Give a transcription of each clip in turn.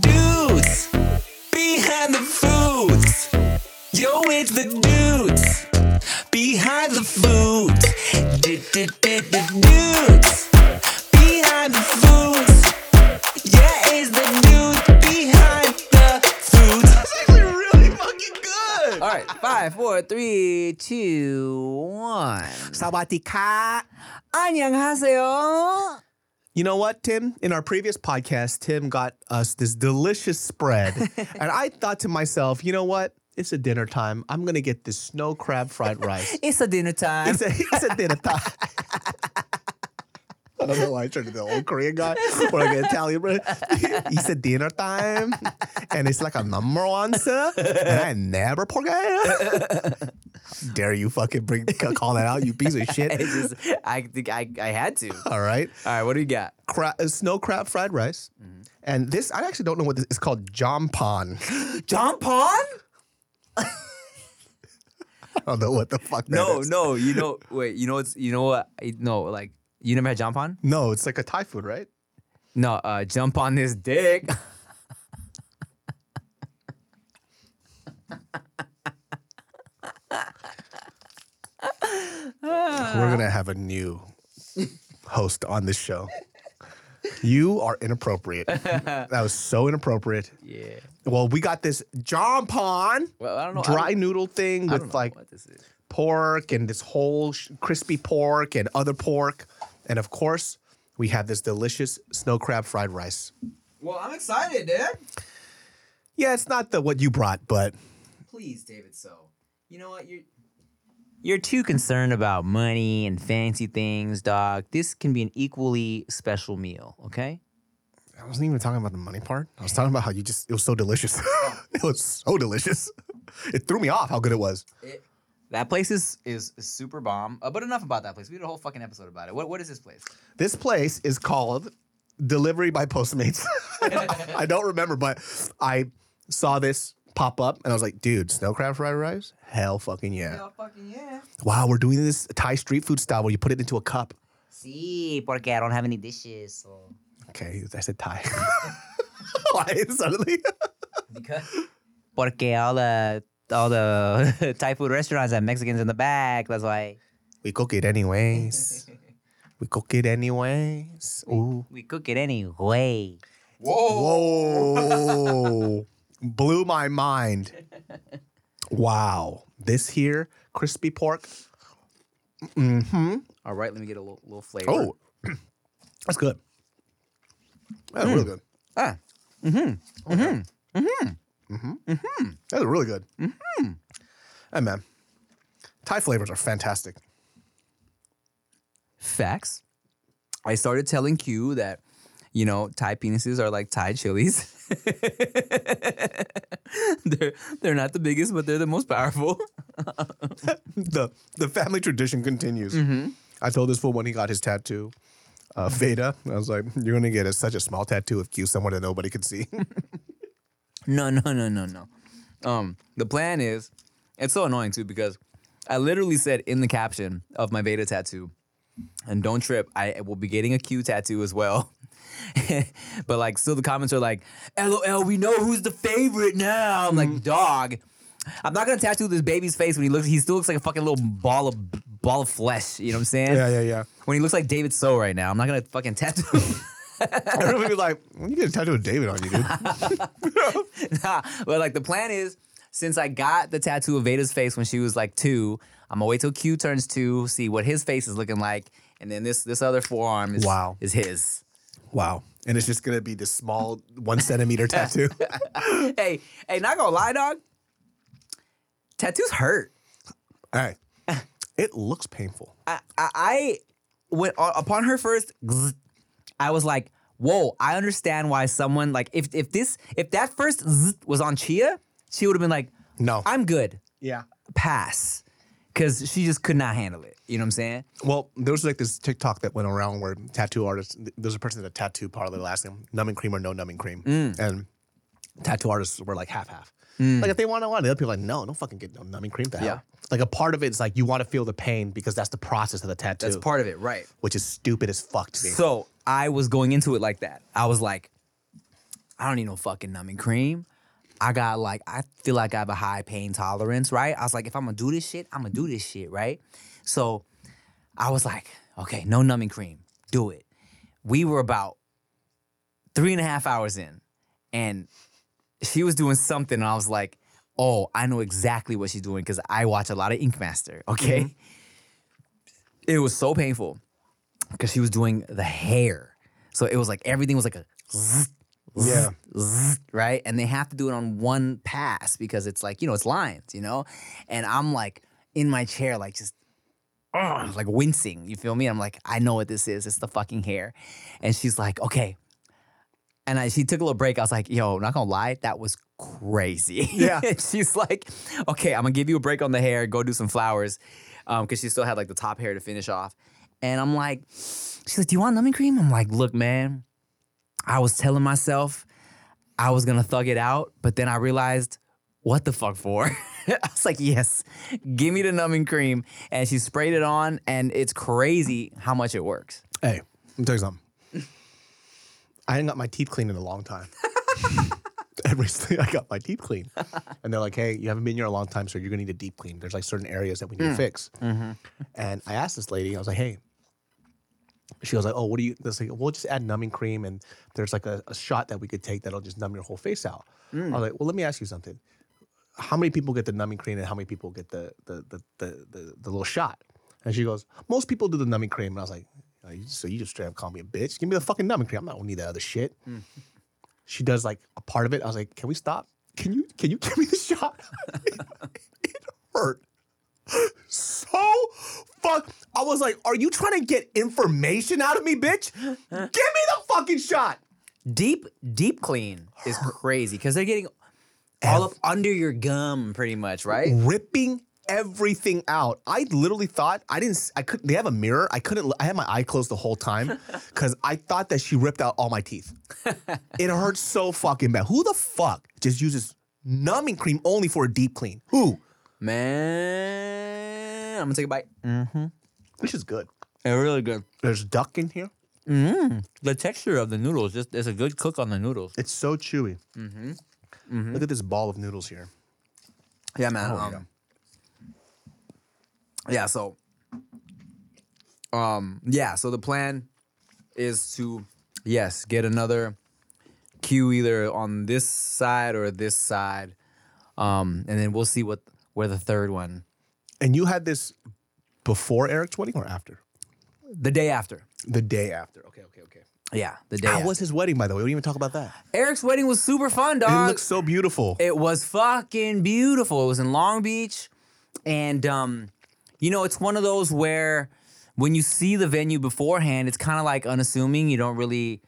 Dudes behind the foods. Yo, it's the dudes behind the foods. Dudes behind the foods. Yeah, it's the dudes behind the foods. That's actually really fucking good. All right, five, four, three, two, one. Sawadika. 안녕하세요. You know what, Tim? In our previous podcast, Tim got us this delicious spread. and I thought to myself, you know what? It's a dinner time. I'm going to get this snow crab fried rice. It's a dinner time. It's a, it's a dinner time. I don't know why I turned into the old Korean guy or like an Italian brother. It's a dinner time, and it's like a number one, sir. And I never forget. Dare you fucking bring call that out, you piece of shit. I, shit. just, I think I, I had to. All All right, right, what do you got? Cra- uh, snow crab fried rice, and this I actually don't know what this is called. Jompan. John Pond? I don't know what the fuck. that No, is. no. You know, wait. You know what's? You know what? I- No, like you never had John Pond? no. It's like a Thai food, right? No. Uh, jump on this dick. We're gonna have a new host on this show. You are inappropriate. that was so inappropriate. yeah. Well, we got this jompan Well, I don't know. I dry don't- noodle thing I don't with know like what this is. pork and this whole sh- crispy pork and other pork, and of course, we have this delicious snow crab fried rice. Well, I'm excited, dude. Yeah, it's not the what you brought, but Please, David. So, you know what? You're you're too concerned about money and fancy things, dog. This can be an equally special meal. Okay. I wasn't even talking about the money part. I was talking about how you just it was so delicious. it was so delicious. It threw me off how good it was. That place is is, is super bomb. Uh, but enough about that place. We did a whole fucking episode about it. What what is this place? This place is called Delivery by Postmates. I don't remember, but I saw this pop up and I was like, dude, snow crab fried rice? Hell fucking yeah. Hell fucking yeah. Wow, we're doing this Thai street food style where you put it into a cup. See, porque I don't have any dishes. So. Okay, I said Thai. Why suddenly? Because porque all the all the Thai food restaurants have Mexicans in the back. That's why we cook it anyways. We cook it anyways. Ooh. we cook it anyway. Whoa. Blew my mind. Wow. This here, crispy pork. Mm-hmm. All right, let me get a little, little flavor. Oh, that's good. That's really good. ah, Mm-hmm. Mm-hmm. Mm-hmm. Mm hmm. That's really good. Mm-hmm. Hey, man. Thai flavors are fantastic. facts. I started telling Q that you know Thai penises are like Thai chilies. they're they're not the biggest, but they're the most powerful. the The family tradition continues. I told this fool when he got his tattoo, uh, Veda. I was like, "You're gonna get a, such a small tattoo of Q, someone that nobody could see." No, no, no, no, no. Um, the plan is, it's so annoying too because I literally said in the caption of my Veda tattoo, and don't trip, I will be getting a Q tattoo as well. but like, still the comments are like, "LOL, we know who's the favorite now." I'm like, mm-hmm. dog. I'm not gonna tattoo this baby's face when he looks. He still looks like a fucking little ball of ball of flesh. You know what I'm saying? Yeah, yeah, yeah. When he looks like David So right now, I'm not gonna fucking tattoo. Everybody be like, when you get a tattoo of David on you, dude. nah, but like the plan is, since I got the tattoo of Veda's face when she was like two, I'm gonna wait till Q turns two, see what his face is looking like, and then this this other forearm is Wow. is his. Wow. And it's just gonna be this small one centimeter tattoo. hey, hey, not gonna lie, dog. Tattoos hurt. hey, it looks painful. I, I, I when uh, upon her first, I was like, "Whoa!" I understand why someone like if if this if that first was on Chia, she would have been like, No. I'm good, Yeah. pass," because she just could not handle it. You know what I'm saying? Well, there was like this TikTok that went around where tattoo artists, there's a person that had a tattoo parlor that asked him numbing cream or no numbing cream. Mm. And tattoo artists were like half half. Mm. Like if they want to want, the other people are like, no, don't fucking get no numbing cream. The hell? Yeah. Like a part of it is like you want to feel the pain because that's the process of the tattoo. That's part of it, right? which is stupid as fuck to me. So I was going into it like that. I was like, I don't need no fucking numbing cream. I got like, I feel like I have a high pain tolerance, right? I was like, if I'm gonna do this shit, I'm gonna do this shit, right? So I was like, okay, no numbing cream, do it. We were about three and a half hours in, and she was doing something, and I was like, oh, I know exactly what she's doing because I watch a lot of Ink Master, okay? Mm-hmm. It was so painful because she was doing the hair. So it was like everything was like a zzz, yeah. zzz, right? And they have to do it on one pass because it's like, you know, it's lines, you know? And I'm like in my chair, like just ugh, like wincing. You feel me? I'm like, I know what this is. It's the fucking hair. And she's like, okay. And I, she took a little break. I was like, yo, not gonna lie, that was crazy. Yeah. She's like, okay, I'm gonna give you a break on the hair, go do some flowers. Um, cause she still had like the top hair to finish off. And I'm like, she's like, do you want lemon cream? I'm like, look, man, I was telling myself I was gonna thug it out, but then I realized, what the fuck for? I was like, yes, give me the numbing cream. And she sprayed it on, and it's crazy how much it works. Hey, let me tell you something. I ain't got my teeth cleaned in a long time. and recently I got my teeth cleaned. And they're like, hey, you haven't been here a long time, so you're gonna need a deep clean. There's like certain areas that we need to hmm. fix. Mm-hmm. And I asked this lady, I was like, hey, she was like, oh, what do you, this like, we'll just add numbing cream and there's like a, a shot that we could take that'll just numb your whole face out. I was mm. like, well, let me ask you something. How many people get the numbing cream and how many people get the the the the, the, the little shot? And she goes, most people do the numbing cream. And I was like, "Oh, you- so you just straight up call me a bitch? Give me the fucking numbing cream. I'm not gonna need that other shit. Mm. She does like a part of it. I was like, can we stop? Can you can you give me the shot? it hurt so fuck. I was like, are you trying to get information out of me, bitch? Give me the fucking shot. Deep, deep clean is crazy because they're getting all up under your gum, pretty much, right? Ripping everything out. I literally thought I didn't. I couldn't. They have a mirror. I couldn't. I had my eye closed the whole time because I thought that she ripped out all my teeth. it hurts so fucking bad. Who the fuck just uses numbing cream only for a deep clean? Who? Man, I'm gonna take a bite. Mhm. This is good. They're really good. There's duck in here. Mhm. The texture of the noodles, just it's a good cook on the noodles. It's so chewy. Mm-hmm. Look at this ball of noodles here. Yeah, man. Oh, um, yeah. So, um, yeah. So the plan is to yes get another Q either on this side or this side, um, and then we'll see what where the third one. And you had this before Eric's wedding or after? The day after. The day after. Okay, okay, okay. Yeah, the day. How after. was his wedding, by the way? We didn't even talk about that. Eric's wedding was super fun, dog. It looks so beautiful. It was fucking beautiful. It was in Long Beach. And um, you know, it's one of those where when you see the venue beforehand, it's kind of like unassuming. You don't really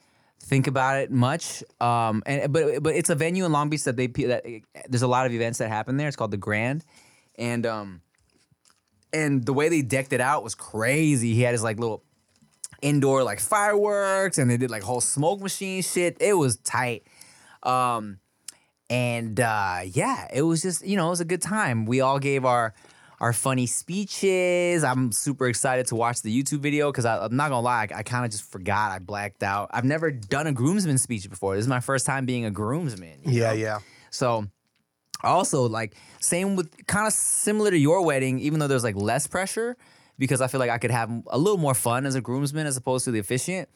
think about it much. Um, and but but it's a venue in Long Beach that they that there's a lot of events that happen there. It's called the Grand. And um and the way they decked it out was crazy. He had his like little indoor like fireworks and they did like whole smoke machine shit. It was tight. Um and uh, yeah, it was just you know it was a good time. We all gave our our funny speeches. I'm super excited to watch the YouTube video because I'm not gonna lie, I, I kind of just forgot. I blacked out. I've never done a groomsman speech before. This is my first time being a groomsman. Yeah, know? yeah. So also like same with kind of similar to your wedding, even though there's like less pressure because I feel like I could have a little more fun as a groomsman as opposed to the officiant.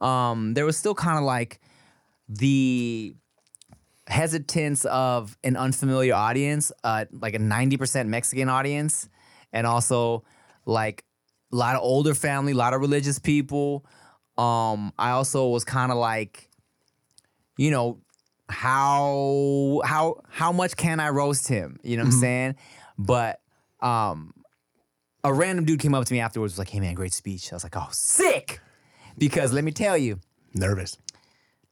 Um, there was still kind of like the hesitance of an unfamiliar audience, uh, like a 90% Mexican audience, and also like a lot of older family, a lot of religious people. Um, I also was kind of like, you know, how how how much can I roast him? You know what I'm saying? But um a random dude came up to me afterwards was like, "Hey man, great speech." I was like, "Oh, sick." Because let me tell you, Nervous.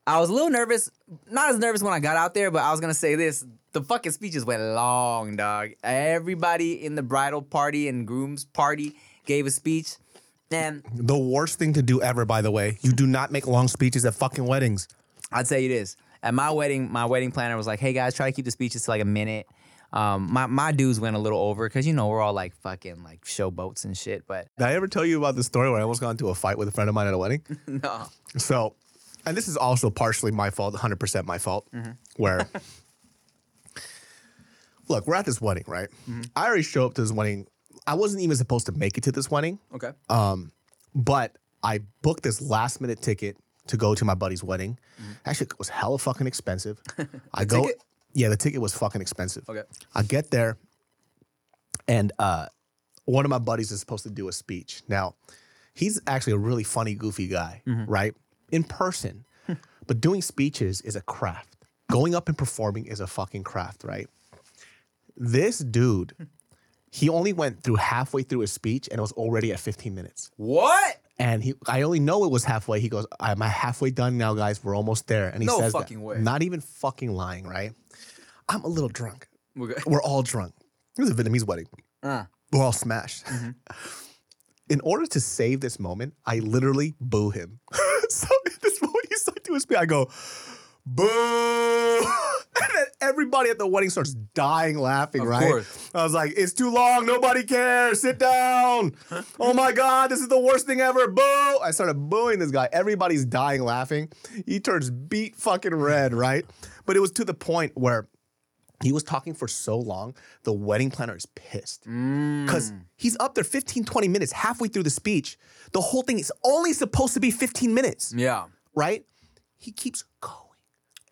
I was a little nervous, not as nervous when I got out there, but I was gonna say this: the fucking speeches went long, dog. Everybody in the bridal party and groom's party gave a speech, and The worst thing to do ever, by the way. You do not make long speeches at fucking weddings. I'll tell you this: at my wedding, my wedding planner was like, "Hey guys, try to keep the speeches to like a minute." Um, my my dudes went a little over because you know we're all like fucking like showboats and shit, but Did I ever tell you about the story where I almost got into a fight with a friend of mine at a wedding? no. So, and this is also partially my fault, 100% my fault, where, look, we're at this wedding, right? I already show up to this wedding. I wasn't even supposed to make it to this wedding, Okay. Um, but I booked this last minute ticket to go to my buddy's wedding. Actually, it was hella fucking expensive. I go, ticket? yeah, the ticket was fucking expensive. Okay. I get there, and uh, one of my buddies is supposed to do a speech. Now, he's actually a really funny, goofy guy, right? In person, but doing speeches is a craft. Going up and performing is a fucking craft, right? This dude, he only went through halfway through his speech and it was already at 15 minutes. What? And he, I only know it was halfway. He goes, "I'm I halfway done now, guys. We're almost there." And he No says, that. fucking way. Not even fucking lying, right? I'm a little drunk. Okay. We're all drunk. It was a Vietnamese wedding. Uh. We're all smashed. In order to save this moment, I literally boo him. so this moment, he's like to his. I go, boo. and then everybody at the wedding starts dying laughing, Of right? course. I was like, it's too long. Nobody cares. Sit down. oh my God, this is the worst thing ever. Boo. I started booing this guy. Everybody's dying laughing. He turns beat fucking red, right? But it was to the point where he was talking for so long, the wedding planner is pissed. Mm. Because he's up there 15, 20 minutes, halfway through the speech. The whole thing is only supposed to be 15 minutes, Yeah. right? He keeps going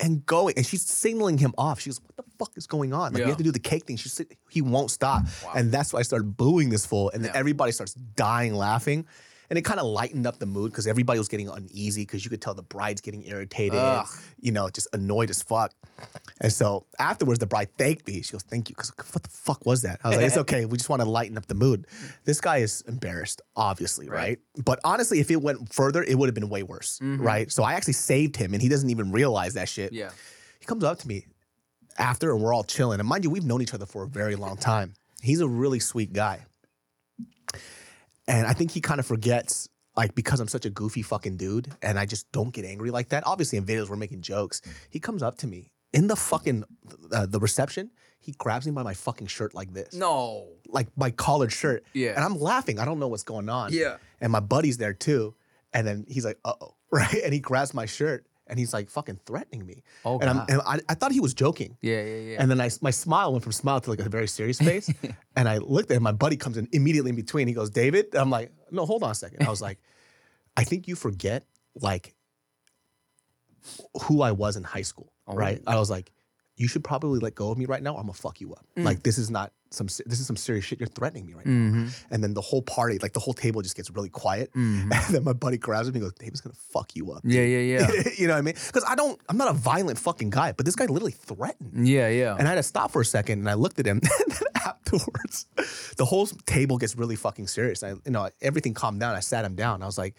and going. And she's signaling him off. She goes, What the fuck is going on? Like, Yeah. we have to do the cake thing. She said, He won't stop. And that's why I started booing this fool. And then Yeah. everybody starts dying laughing. And it kind of lightened up the mood because everybody was getting uneasy because you could tell the bride's getting irritated, Ugh. you know, just annoyed as fuck. And so afterwards, the bride thanked me. She goes, "Thank you," because what the fuck was that? I was like, "It's okay. We just want to lighten up the mood." This guy is embarrassed, obviously, right? But honestly, if it went further, it would have been way worse, mm-hmm. right? So I actually saved him, and he doesn't even realize that shit. Yeah. He comes up to me after, and we're all chilling. And mind you, we've known each other for a very long time. He's a really sweet guy, and I think he kind of forgets. Like because I'm such a goofy fucking dude and I just don't get angry like that. Obviously in videos we're making jokes. He comes up to me in the fucking uh, the reception. He grabs me by my fucking shirt like this No. like my collared shirt. Yeah. And I'm laughing. I don't know what's going on. Yeah. And my buddy's there too. And then he's like, uh oh. Right. And he grabs my shirt and he's like fucking threatening me. Oh, and, I'm, God. and I, I thought he was joking. Yeah, yeah, yeah. And then I, my smile went from smile to like a very serious face. and I looked at him. My buddy comes in immediately in between. He goes, David. And I'm like, no, hold on a second. I was like, I think you forget like who I was in high school, oh. right? I was like, you should probably let go of me right now. I'm gonna fuck you up. Mm. Like this is not some this is some serious shit. You're threatening me right now. Mm-hmm. And then the whole party, like the whole table, just gets really quiet. Mm-hmm. And then my buddy grabs me and goes, David's gonna fuck you up. yeah, yeah, yeah. you know what I mean? Because I don't, I'm not a violent fucking guy, but this guy literally threatened. yeah, yeah. And I had to stop for a second and I looked at him. and then afterwards, the whole table gets really fucking serious. I, you know, everything calmed down. I sat him down. I was like,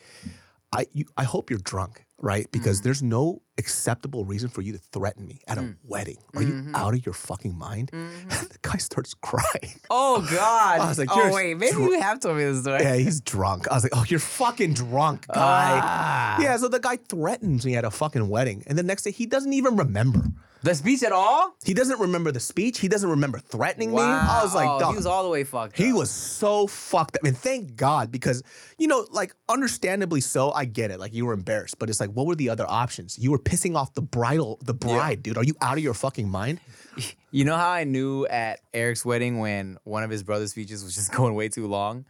I, you, I hope you're drunk, right? Because Mm. there's no acceptable reason for you to threaten me at a Mm. wedding. Are you out of your fucking mind? Mm-hmm. The guy starts crying. oh God. I was like, oh wait, maybe dr- you have told me this story. Yeah, he's drunk. I was like, oh, you're fucking drunk, guy. Ah. Yeah, so the guy threatens me at a fucking wedding. And the next day, he doesn't even remember. The speech at all? He doesn't remember the speech. He doesn't remember threatening me. I was like, dog. he was all the way fucked. He up. was so fucked up. And thank God, because, you know, like, understandably so, I get it. Like, you were embarrassed, but it's like, what were the other options? You were pissing off the bridal, the bride, dude. Are you out of your fucking mind? You know how I knew at Eric's wedding when one of his brother's speeches was just going way too long?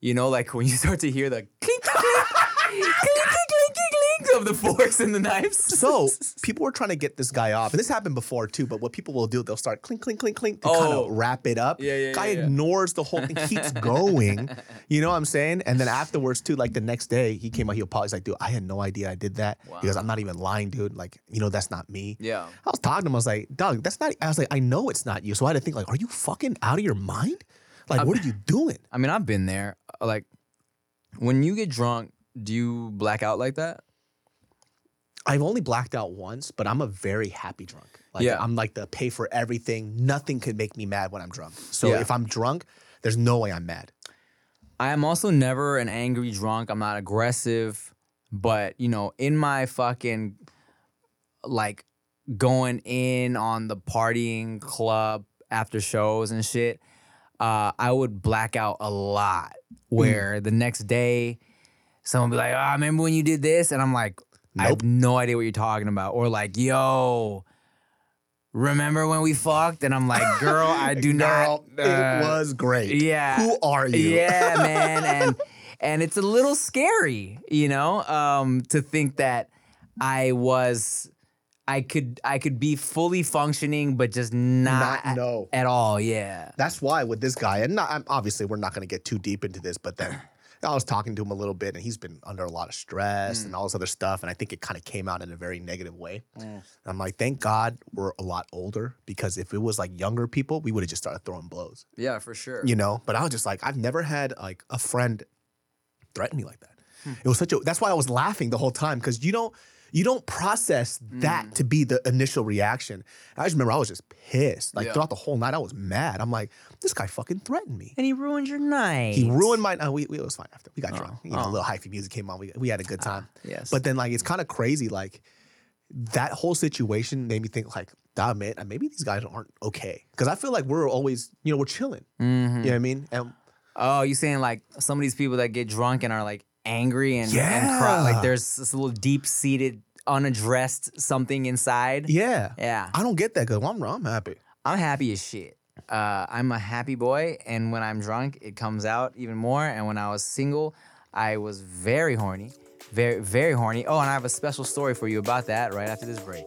You know, like when you start to hear the clink, clink, clink, of the forks and the knives. So people were trying to get this guy off, and this happened before too. But what people will do, they'll start clink, clink, clink, clink to kind Oh. of wrap it up. Yeah, yeah, Guy yeah, yeah. ignores the whole thing, keeps going. You know what I'm saying? And then afterwards too, like the next day, he came out. He apologized, like, dude, I had no idea I did that because I'm not even lying, dude. Like, you know, that's not me. Yeah. I was talking to him. I was like, Doug, that's not. I was like, I know it's not you. So I had to think, like, are you fucking out of your mind? Like, what are you doing? I mean, I've been there. Like, when you get drunk, do you black out like that? I've only blacked out once, but I'm a very happy drunk. Like Yeah. I'm like the pay for everything. Nothing could make me mad when I'm drunk. So Yeah. if I'm drunk, there's no way I'm mad. I am also never an angry drunk. I'm not aggressive, but you know, in my fucking like going in on the partying club after shows and shit, uh, I would black out a lot. Where the next day, someone be like, "Oh, remember when you did this?" And I'm like, "I have no idea what you're talking about." Or like, "Yo." Remember when we fucked? And I'm like, girl, I do Girl, not. uh, it was great. yeah. Who are you? Yeah, man, and and it's a little scary, you know, um, to think that I was, I could, I could be fully functioning, but just not, Not know. at all. Yeah, That's why with this guy, and not, I'm, obviously we're not going to get too deep into this, but then I was talking to him a little bit, and he's been under a lot of stress Mm. and all this other stuff, and I think it kind of came out in a very negative way. And I'm like, thank God we're a lot older because if it was like younger people, we would have just started throwing blows. yeah, for sure. you know. But I was just like, I've never had like a friend threaten me like that. It was such a. That's why I was laughing the whole time because you don't you don't process that to be the initial reaction. I just remember I was just pissed. Like Yeah. throughout the whole night, I was mad. I'm like, this guy fucking threatened me. and he ruined your night. He ruined my. Uh, we, we it was fine after we got drunk. You know, oh. a little hyphy music came on. We we had a good time. yes. But then like it's kind of crazy. Like that whole situation made me think like, damn man, maybe these guys aren't okay. Because I feel like we're always you know we're chilling. Mhm. You know what I mean? And Oh, you're saying like some of these people that get drunk and are like angry and, yeah. and cry, like there's this little deep seated, unaddressed something inside. yeah. Yeah. I don't get that because I'm, I'm happy. I'm happy as shit. Uh, I'm a happy boy, and when I'm drunk, it comes out even more. And when I was single, I was very horny, very, very horny. Oh, and I have a special story for you about that right after this break.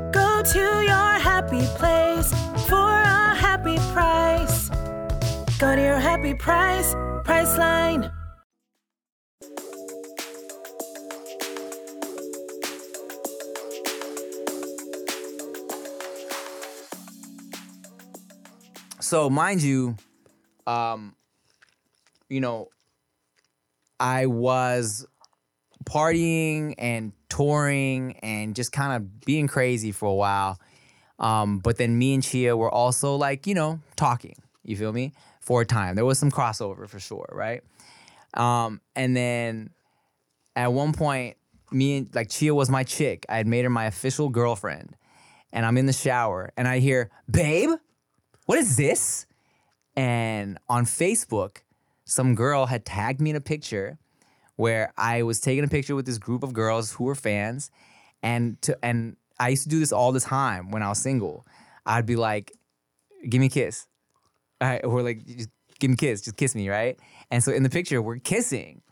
Go to your happy place for a happy price. Go to your happy price, Priceline. So mind you, um, you know, I was partying and touring and just kind of being crazy for a while. Um, but then me and Chia were also like, you know, talking. You feel me? For a time, there was some crossover for sure, right? Um, and then at one point, me and like Chia was my chick. I had made her my official girlfriend, and I'm in the shower and I hear, "Babe, what is this?" And on Facebook, some girl had tagged me in a picture where I was taking a picture with this group of girls who were fans, and to and I used to do this all the time when I was single. I'd be like, "Give me a kiss," right, or like, "Just give me a kiss, just kiss me," right? And so in the picture, we're kissing.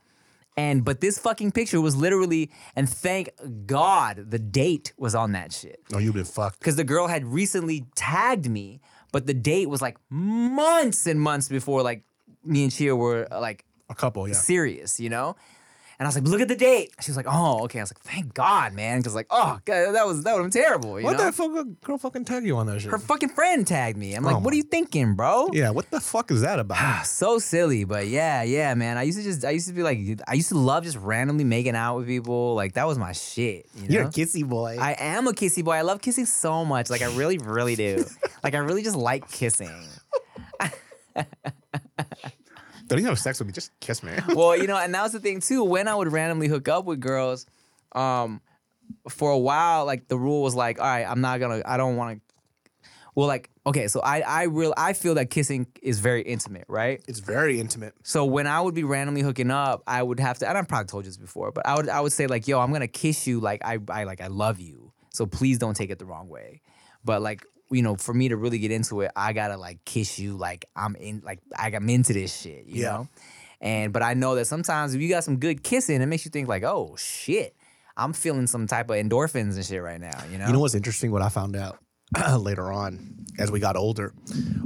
And but this fucking picture was literally, and thank God the date was on that shit. Oh, you've been fucked. Because the girl had recently tagged me, but the date was like months and months before like me and Chia were like A couple, yeah. serious, you know? And I was like, look at the date. She was like, oh, okay. I was like, thank God, man. Because like, oh, God, that was that would have been terrible. You What know? the fuck girl fucking tag you on that shit? Her fucking friend tagged me. I'm like, Oh what my- are you thinking, bro? yeah, what the fuck is that about? so silly, but yeah, yeah, man. I used to just, I used to be like, I used to love just randomly making out with people. Like that was my shit. You know? You're a kissy boy. I am a kissy boy. I love kissing so much. Like I really, really do. like I really just like kissing. Don't even have sex with me. Just kiss me. Well, you know, and that was the thing too. When I would randomly hook up with girls, um, for a while, like the rule was like, all right, I'm not gonna, I don't want to. Well, like, okay, so I, I real, I feel that kissing is very intimate, right? It's very intimate. So when I would be randomly hooking up, I would have to, and I've probably told you this before, but I would, I would say like, yo, I'm gonna kiss you, like I, I like, I love you, so please don't take it the wrong way. But like, you know, for me to really get into it, I gotta like kiss you, like I'm in, like I'm into this shit, you Yeah. know. And but I know that sometimes if you got some good kissing, it makes you think like, oh shit, I'm feeling some type of endorphins and shit right now, you know. You know what's interesting? What I found out later on as we got older,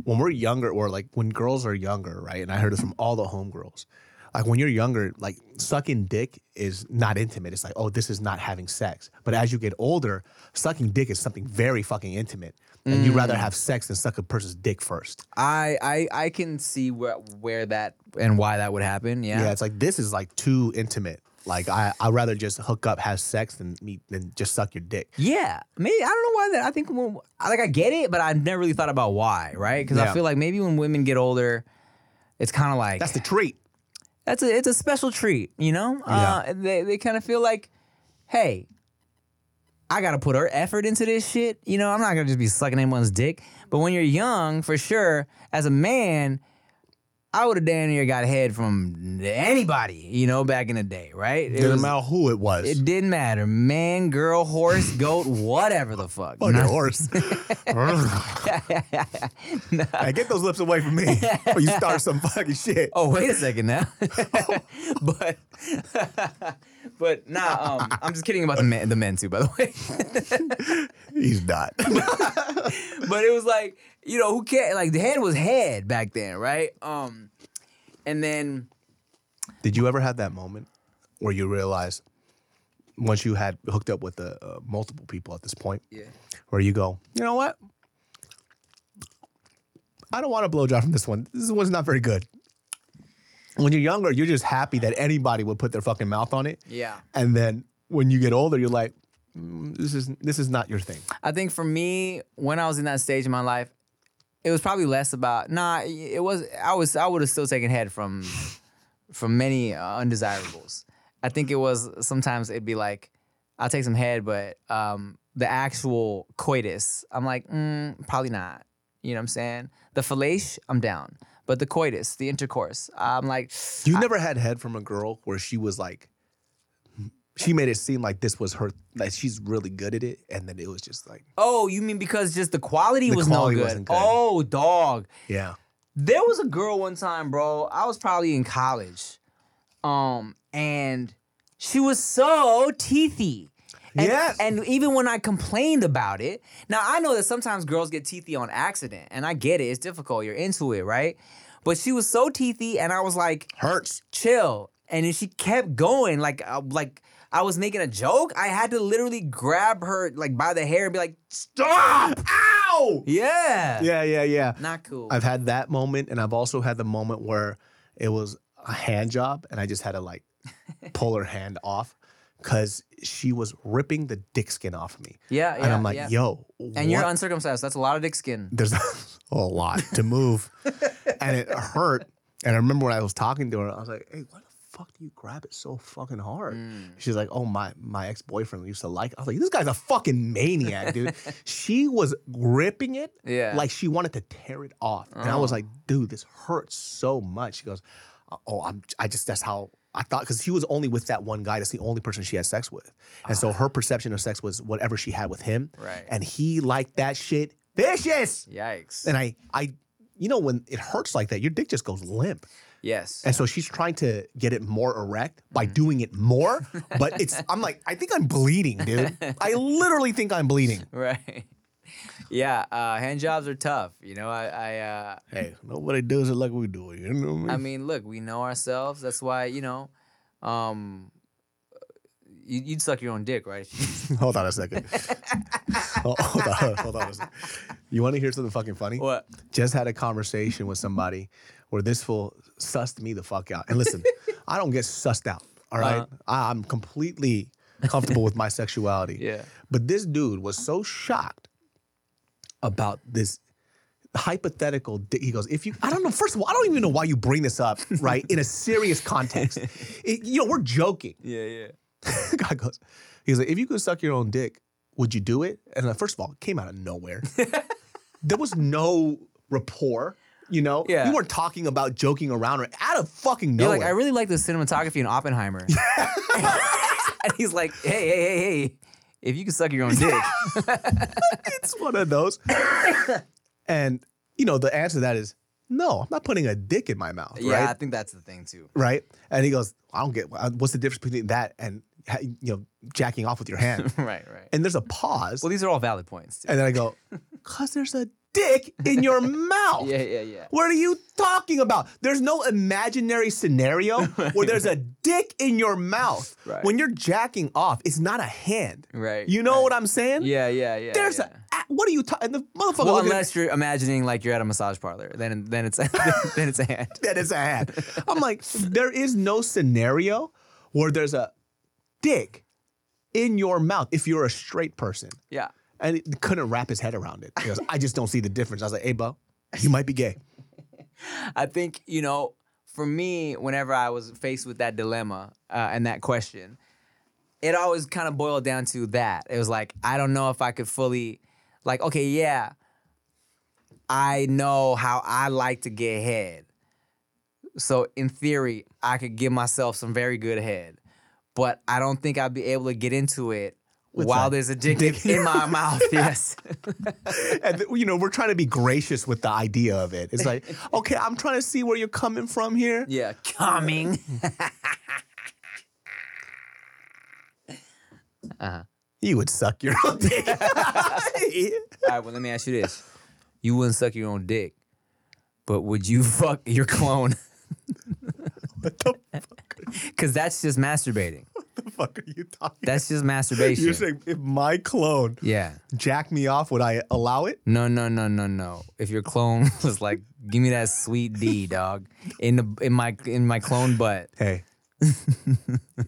when we're younger, or like when girls are younger, right? And I heard this from all the homegirls. Like when you're younger, like sucking dick is not intimate. It's like, oh, this is not having sex. But as you get older, sucking dick is something very fucking intimate. And you'd rather have sex than suck a person's dick first. I, I I can see where where that and why that would happen. Yeah, Yeah, it's like this is like too intimate. Like I, I'd rather just hook up, have sex than meet than just suck your dick. Yeah, maybe I don't know why that. I think when, like I get it, but I never really thought about why, right? Because I feel like maybe when women get older, it's kind of like That's the treat. that's a it's a special treat, you know. Uh, they they kind of feel like, hey, I gotta put her effort into this shit. You know, I'm not gonna just be sucking anyone's dick. But when you're young, for sure, as a man, I would have damn near got head from anybody, you know, back in the day, right? It Didn't was- matter who it was. It didn't matter. Man, girl, horse, goat, whatever the fuck. Fucking Not- horse. hey, get those lips away from me or you start some fucking shit. Oh, wait a second now. but but nah, um, I'm just kidding about the men, the men too, by the way. He's not. but it was like, you know, who cares? Like the head was head back then, right? Um, and then Did you ever have that moment where you realized once you had hooked up with uh, uh, multiple people at this point, Yeah. where you go, you know what? I don't want a blowjob from this one. This one's not very good. When you're younger, you're just happy that anybody would put their fucking mouth on it. Yeah. And then when you get older, you're like, "Mm, this is this is not your thing. I think for me, when I was in that stage in my life, it was probably less about nah. It was I was I would have still taken head from from many uh, undesirables. I think it was sometimes it'd be like I'll take some head, but um, the actual coitus, I'm like mm, probably not. You know what I'm saying? The fellatio, I'm down, but the coitus, the intercourse, I'm like You never had head from a girl where she was like, she made it seem like this was her, like she's really good at it, and then it was just like, oh, you mean because just the quality The was quality no good? good. Oh, dog. yeah. There was a girl one time, bro. I was probably in college. Um, and she was so teethy. And, Yes. And even when I complained about it, now I know that sometimes girls get teethy on accident, and I get it. It's difficult. You're into it, right? But she was so teethy, and I was like, Hurts. chill. And then she kept going, like, uh, like I was making a joke. I had to literally grab her like by the hair and be like, Stop! Ow! yeah, Yeah, yeah, yeah. not cool. I've had that moment, and I've also had the moment where it was a hand job, and I just had to like pull her hand off because she was ripping the dick skin off of me. yeah, yeah. and I'm like, yeah. yo, and you're uncircumcised. That's a lot of dick skin. there's a lot to move, and it hurt. And I remember when I was talking to her, I was like, hey, why the fuck do you grab it so fucking hard? Mm. She's like, oh my my ex boyfriend used to like. It. I was like, this guy's a fucking maniac, dude. she was gripping it, Yeah. like she wanted to tear it off, and I was like, dude, this hurts so much. She goes, oh, I'm. I just that's how. I thought because she was only with that one guy. That's the only person she had sex with, and so her perception of sex was whatever she had with him. Right. And he liked that shit vicious. Yikes. And I, I, you know, when it hurts like that, your dick just goes limp. Yes. And so she's trying to get it more erect by Mm-hmm. doing it more. But it's, I'm like, I think I'm bleeding, dude. I literally think I'm bleeding. right. Yeah, uh, hand jobs are tough. You know, I, I, uh, Hey, nobody does it like we do it. You know what I I mean? mean, look, we know ourselves. That's why, you know, um, you, you'd suck your own dick, right? hold on a second. Oh, hold on, hold on a second. You want to hear something fucking funny? What? Just had a conversation with somebody where this fool sussed me the fuck out. And listen, I don't get sussed out. All right? Uh-huh. I, I'm completely comfortable with my sexuality. Yeah. But this dude was so shocked about this hypothetical di- he goes if you i don't know first of all i don't even know why you bring this up right in a serious context It- you know we're joking yeah, yeah. guy goes he's like if you could suck your own dick would you do it and uh, first of all it came out of nowhere there was no rapport you know Yeah. we weren't talking about joking around or out of fucking You're nowhere like, I really like the cinematography in Oppenheimer. and he's like, hey, hey, hey, hey, if you can suck your own dick. it's one of those. and you know, the answer to that is no. I'm not putting a dick in my mouth. yeah, I think that's the thing too. right. And he goes, I don't get uh, what's the difference between that and you know jacking off with your hand. right, right. and there's a pause, well, these are all valid points. Too. and then I go, cause there's a dick in your mouth. Yeah, yeah, yeah. What are you talking about? There's no imaginary scenario where there's a dick in your mouth. Right. When you're jacking off, it's not a hand. Right, You know right. what I'm saying? Yeah, yeah, yeah. There's yeah. a. What are you talking? The motherfucker. Well, unless you're imagining like you're at a massage parlor, then then it's then it's a hand. that is a hand. I'm like, there is no scenario where there's a dick in your mouth if you're a straight person. Yeah. And he couldn't wrap his head around it. He goes, I just don't see the difference. I was like, hey, bro, you might be gay. I think, you know, for me, whenever I was faced with that dilemma uh, and that question, it always kind of boiled down to that. It was like, I don't know if I could fully, like, okay, yeah, I know how I like to get head. So in theory, I could give myself some very good head, but I don't think I'd be able to get into it while that? there's a dick in my mouth. Yes. And, you know, we're trying to be gracious with the idea of it. It's like, okay, I'm trying to see where you're coming from here. Yeah, coming. Uh-huh. You would suck your own dick. All right, well, let me ask you this. You wouldn't suck your own dick, but would you fuck your clone? what the Because that's just masturbating. Fuck are you talking That's just masturbation. You're saying if my clone yeah. jack me off, would I allow it? No, no, no, no, no. If your clone was like, give me that sweet D, dog, in the in my in my clone butt. Hey,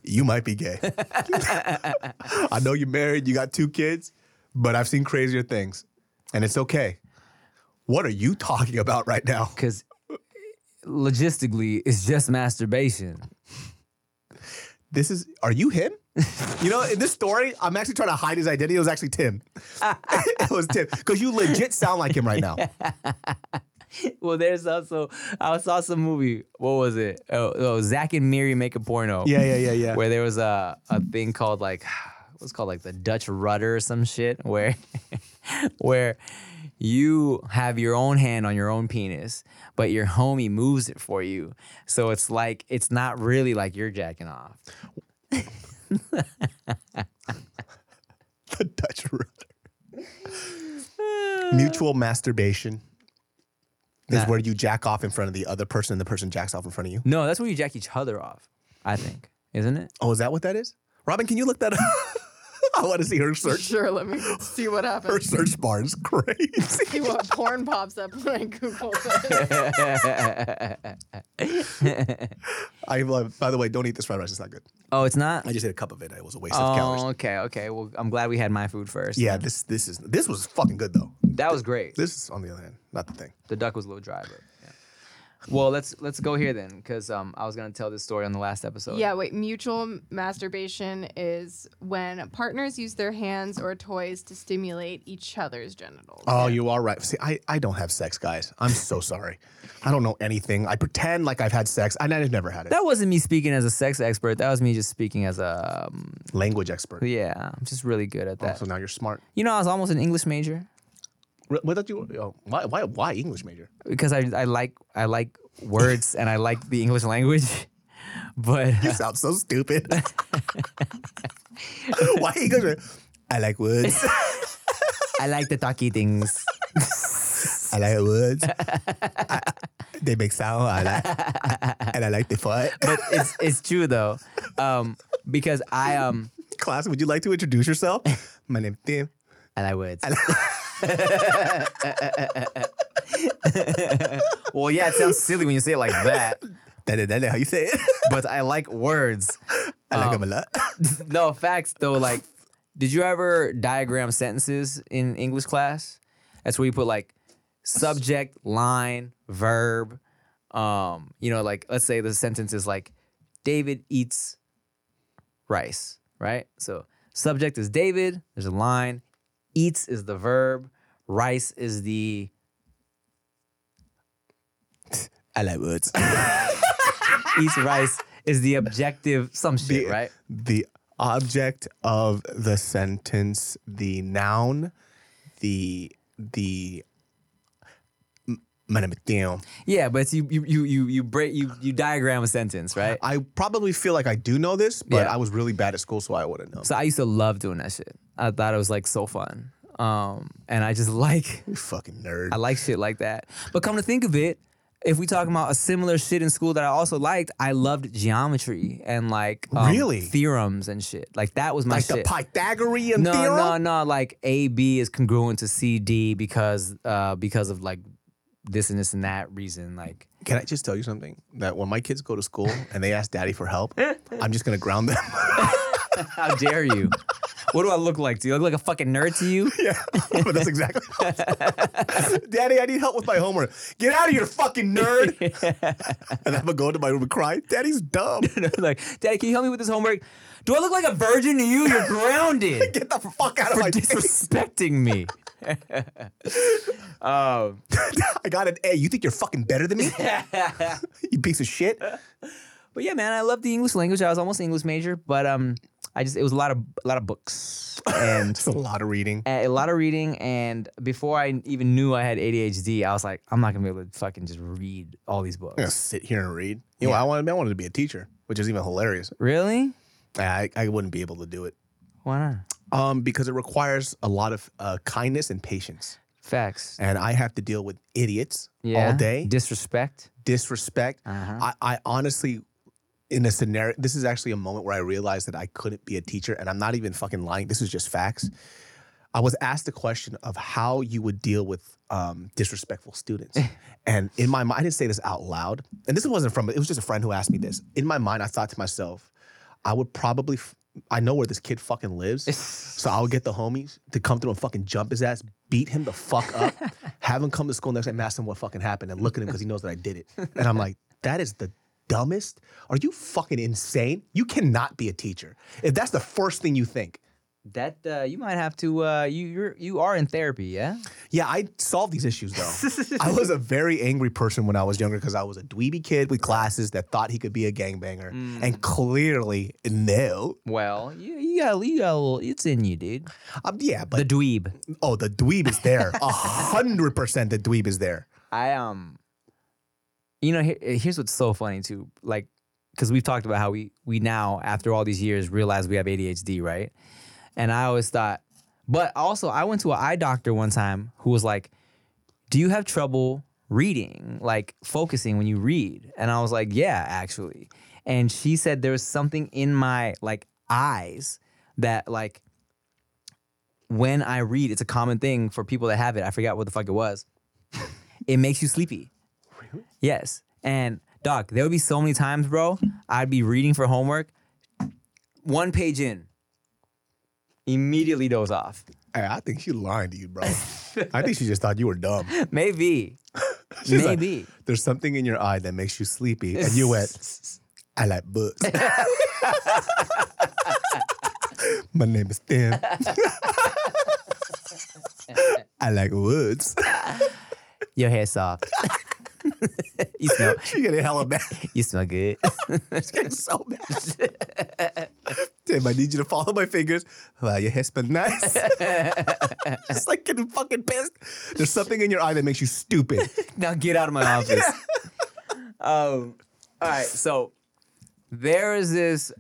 you might be gay. I know you're married, you got two kids, but I've seen crazier things, and it's okay. What are you talking about right now? Because logistically, it's just masturbation. This is, are you him? You know, in this story, I'm actually trying to hide his identity. It was actually Tim. it was Tim. Because you legit sound like him right now. Well, there's also I saw some movie. What was it? Oh, oh Zack and Miri make a porno. Yeah, yeah, yeah, yeah. Where there was a a thing called like what's called like the Dutch rudder or some shit where where you have your own hand on your own penis, but your homie moves it for you. So it's like it's not really like you're jacking off. the Dutch rudder. Mutual masturbation is Nah. where you jack off in front of the other person and the person jacks off in front of you. No, that's where you jack each other off. I think, isn't it? Oh, is that what that is? Robyn, can you look that up? I want to see her search. Sure, let me see what happens. Her search bar is crazy. See what porn pops up when I Google this. I love. By the way, don't eat this fried rice. It's not good. oh, it's not. I just ate a cup of it. It was a waste of oh, calories. Oh, okay, okay. Well, I'm glad we had my food first. Yeah, this this is this was fucking good though. that was great. This is on the other hand, not the thing. The duck was a little dry, but yeah. Well, let's let's go here then, because um, I was gonna tell this story on the last episode. Yeah, wait. Mutual masturbation is when partners use their hands or toys to stimulate each other's genitals. Oh, you are right. See, I, I don't have sex, guys. I'm so sorry. I don't know anything. I pretend like I've had sex, and I've never had it. That wasn't me speaking as a sex expert. That was me just speaking as a um, Language expert. yeah. I'm just really good at Oh, that. so now you're smart. You know, I was almost an English major Re- What did you? Oh, why why why English major? because I I like I like words and I like the English language, but You sound so stupid. why English? major? I like words. I like the talky things. I like words. I- they make sound. I like, and I like the foot. But it's it's true though, um, because I um Class, would you like to introduce yourself? My name's Tim. And I like words. well, yeah, it sounds silly when you say it like that, That is that is how you say it. but I like words. I like Um, them a lot. no facts though. Like, did you ever diagram sentences in English class? That's where you put like subject, line, verb. Um, you know, like let's say the sentence is like David eats rice, right? So subject is David. There's a line. Eats is the verb. Rice is the I like words. eats rice is the objective some shit, The- right? the object of the sentence, the noun, the the my name is Tim. Yeah, but you you you you you break you you diagram a sentence, right? I probably feel like I do know this, but Yeah. I was really bad at school, so I wouldn't know. So I used to love doing that shit. I thought it was like so fun. Um, and I just like You fucking nerd. I like shit like that. But come to think of it, if we talking about a similar shit in school that I also liked, I loved geometry and like um, Really? theorems and shit. Like that was my shit. like the. Pythagorean no, theorem. no, no. Like A B is congruent to C D because uh because of like this and this and that reason. Like Can I just tell you something? That when my kids go to school and they ask daddy for help, I'm just gonna ground them. how dare you? What do I look like? Do you look like a fucking nerd to you? yeah, but that's exactly. daddy, I need help with my homework. Get out of here, fucking nerd! and I'm gonna go into my room and cry. Daddy's dumb. like, Daddy, can you help me with this homework? Do I look like a virgin to you? You're grounded Get the fuck out of my disrespecting me. um, I got an A. You think you're fucking better than me? you piece of shit. but yeah, man, I love the English language. I was almost an English major, but um, I just it was a lot of a lot of books and It's a lot of reading. a lot of reading. And before I even knew I had ADHD, I was like, I'm not gonna be able to fucking just read all these books. I'm gonna sit here and read. You know, I wanted, I wanted to be a teacher, which is even hilarious. Really? I, I wouldn't be able to do it. Why not? Um, because it requires a lot of uh, kindness and patience. Facts. And I have to deal with idiots Yeah. all day, Disrespect. disrespect. Uh-huh. I, I honestly, in a scenario, this is actually a moment where I realized that I couldn't be a teacher, and I'm not even fucking lying. This is just facts. I was asked the question of how you would deal with um, disrespectful students. and in my mind, I didn't say this out loud. And this wasn't from, it was just a friend who asked me this. In my mind, I thought to myself, I would probably, f- I know where this kid fucking lives. so I'll get the homies to come through and fucking jump his ass, beat him the fuck up, have him come to school next day and ask him what fucking happened and look at him because he knows that I did it. And I'm like, that is the dumbest. Are you fucking insane? You cannot be a teacher. If that's the first thing you think. That uh, you might have to. Uh, you you're you are in therapy, yeah. Yeah, I solved these issues though. I was a very angry person when I was younger because I was a dweeby kid with glasses that thought he could be a gangbanger, and clearly no. Well, you you got you got a little. It's in you, dude. Um, yeah, but The dweeb. oh, the dweeb is there. A hundred percent, the dweeb is there. I um, you know, here, here's what's so funny too. Like, because we've talked about how we we now after all these years realize we have ADHD, right? And I always thought But also, I went to an eye doctor one time who was like, "Do you have trouble reading, like focusing when you read?" And I was like, "Yeah, actually." And she said there was something in my like eyes that like when I read, it's a common thing for people that have it. I forgot what the fuck it was. it makes you sleepy. Really? Yes. And doc, there would be so many times, bro. I'd be reading for homework, one page in, immediately doze off. Hey, I think she lying to you, bro. I think she just thought you were dumb. Maybe. She's like, Maybe. There's something in your eye that makes you sleepy, and you went. I like books. My name is Tim. I like woods. Your hair's soft. you smell. She getting hella mad. You smell good. She's getting so mad. Tim, I need you to follow my fingers. Wow, your hair smells nice. It's like getting fucking pissed. There's something in your eye that makes you stupid. now get out of my office. um, all right, so there is this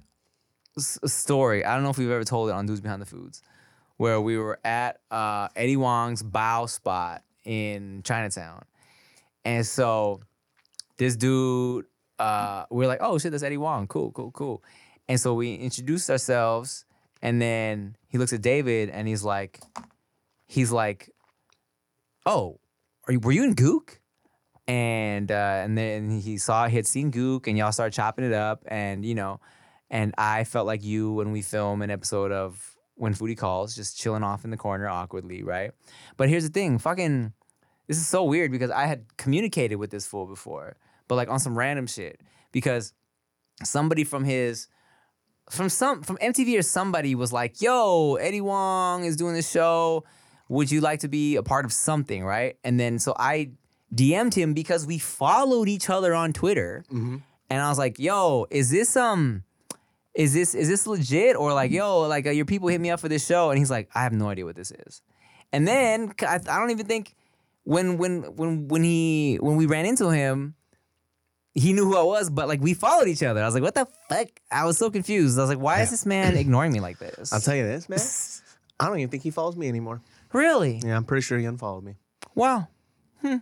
s- story. I don't know if we've ever told it on Dudes Behind the Foods, where we were at uh, Eddie Huang's bao spot in Chinatown, and so this dude, uh, we're like, oh shit, that's Eddie Huang. Cool, cool, cool. And so we introduced ourselves, and then he looks at David, and he's like, he's like, oh, are you, were you in Gook? and uh, and then he saw he had seen Gook, and y'all started chopping it up, and you know, and I felt like you when we film an episode of When Foodie Calls, just chilling off in the corner awkwardly, right? But here's the thing, fucking, this is so weird because I had communicated with this fool before, but like on some random shit because somebody from his from some from MTV or somebody was like, "Yo, Eddie Huang is doing this show. Would you like to be a part of something?" Right? And then so I DM'd him because we followed each other on Twitter, and I was like, "Yo, is this um." Is this is this legit or like yo like uh, your people hit me up for this show and he's like I have no idea what this is, and then I don't even think when when when when he when we ran into him he knew who I was, but like we followed each other. I was like, what the fuck? I was so confused. I was like, why is this man ignoring me like this? I'll tell you this, man. I don't even think he follows me anymore. Really? Yeah, I'm pretty sure he unfollowed me. Wow. Hmm.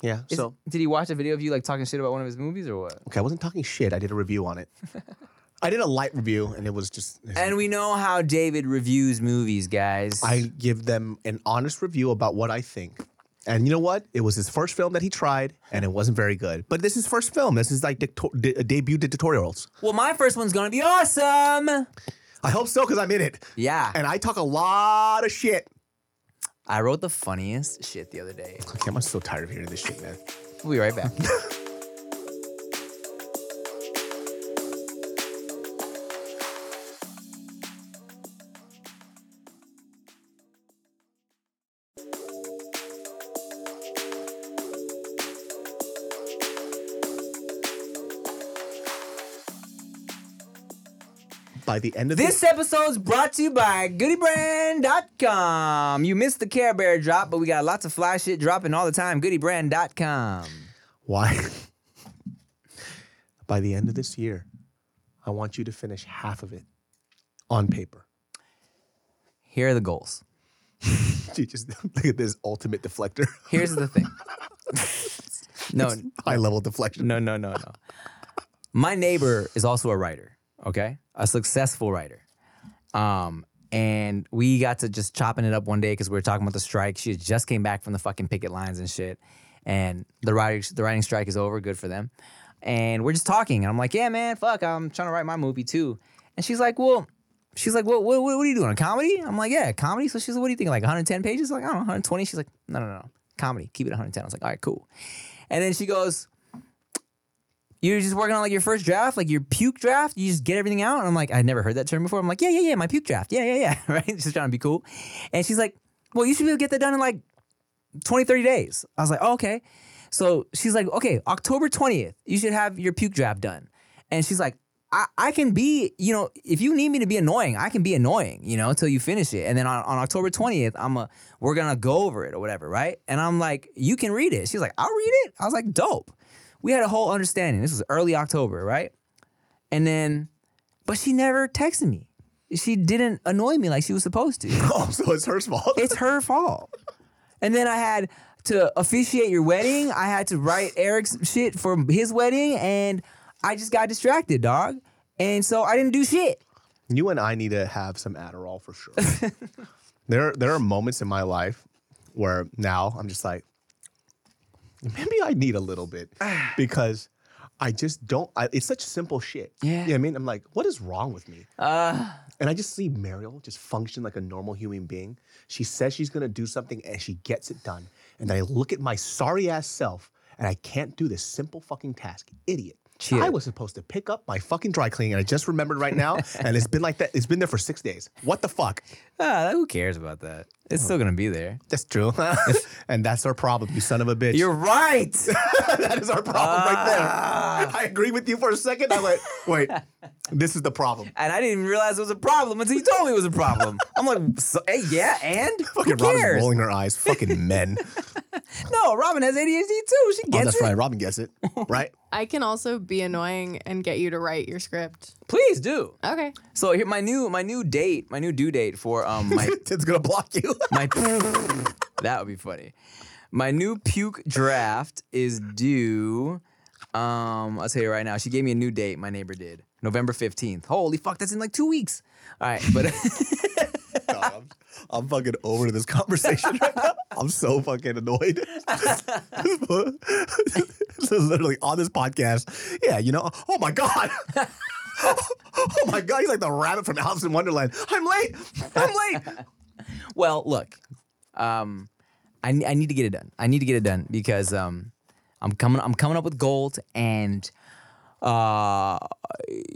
Yeah. Is- so did he watch a video of you like talking shit about one of his movies or what? okay, I wasn't talking shit. I did a review on it. I did a light review, and it was just. And we know how David reviews movies, guys. I give them an honest review about what I think. And you know what? It was his first film that he tried, and it wasn't very good. But this is his first film. This is like dicto- de- uh, debut dictatorials. well, my first one's gonna be awesome. I hope so because I'm in it. Yeah. And I talk a lot of shit. I wrote the funniest shit the other day. Okay, I'm so tired of hearing this shit, man. We'll be right back. By the end of This episode's brought to you by GoodyBrand.com. You missed the Care Bear drop, but we got lots of fly shit dropping all the time. GoodyBrand.com. Why? By the end of this year, I want you to finish half of it on paper. Here are the goals. You just look at this ultimate deflector. Here's the thing. no, High level deflection. no, no, no, no. My neighbor is also a writer, okay? A successful writer. Um, and we got to just chopping it up one day because we were talking about the strike. She just came back from the fucking picket lines and shit. And the writing the writing strike is over, good for them. And we're just talking. And I'm like, yeah, man, fuck, I'm trying to write my movie too. And she's like, well, she's like, what, what, what are you doing? A comedy? I'm like, yeah, comedy. So she's like, what do you think? Like 110 pages? Like, I don't know, 120. She's like, no, no, no, comedy. Keep it 110. I was like, all right, cool. And then she goes, you're just working on like your first draft, like your puke draft. You just get everything out. And I'm like, I'd never heard that term before. I'm like, yeah, yeah, yeah, my puke draft. Yeah, yeah, yeah. Right? Just trying to be cool. And she's like, well, you should be able to get that done in like 20, 30 days. I was like, oh, okay. So she's like, okay, October 20th, you should have your puke draft done. And she's like, I, I can be, you know, if you need me to be annoying, I can be annoying, you know, until you finish it. And then on, on October 20th, I'm a, we're gonna go over it or whatever, right? And I'm like, you can read it. She's like, I'll read it. I was like, dope. We had a whole understanding. This was early October, right? And then, but she never texted me. she didn't annoy me like she was supposed to. Oh, so it's her fault. it's her fault. And then I had to officiate your wedding. I had to write Eric's shit for his wedding, and I just got distracted, dog. And so I didn't do shit. You and I need to have some Adderall for sure. there, there are moments in my life where now I'm just like, maybe I need a little bit because I just don't. I, it's such simple shit. Yeah. You know what I mean? I'm like, what is wrong with me? Uh, And I just see Mariel just function like a normal human being. She says she's gonna do something and she gets it done. And I look at my sorry ass self and I can't do this simple fucking task. Idiot. Chill. I was supposed to pick up my fucking dry cleaning and I just remembered right now. and it's been like that. It's been there for six days. What the fuck? ah, who cares about that? It's still gonna be there. That's true. and that's our problem, you son of a bitch. You're right. that is our problem right there. I agree with you for a second. I went, wait, this is the problem. and I didn't even realize it was a problem until you told me it was a problem. I'm like, so, hey, yeah, and Fucking who cares? rolling her eyes. Fucking men. No, Robyn has ADHD too. She gets it. oh, that's it. right. Robyn gets it. Right? I can also be annoying and get you to write your script. Please do. Okay. So here, my new my new date, my new due date for um my It's gonna block you. my that would be funny. My new puke draft is due. Um, I'll tell you right now. She gave me a new date. My neighbor did November fifteenth. Holy fuck, that's in like two weeks. All right, but God, I'm, fucking over this conversation right now. I'm so fucking annoyed. this is literally on this podcast. Yeah, you know, oh my God. oh my God, he's like the rabbit from Alice in Wonderland. I'm late. I'm late. well, look, um, I I need to get it done. I need to get it done because um, I'm coming I'm coming up with gold and uh,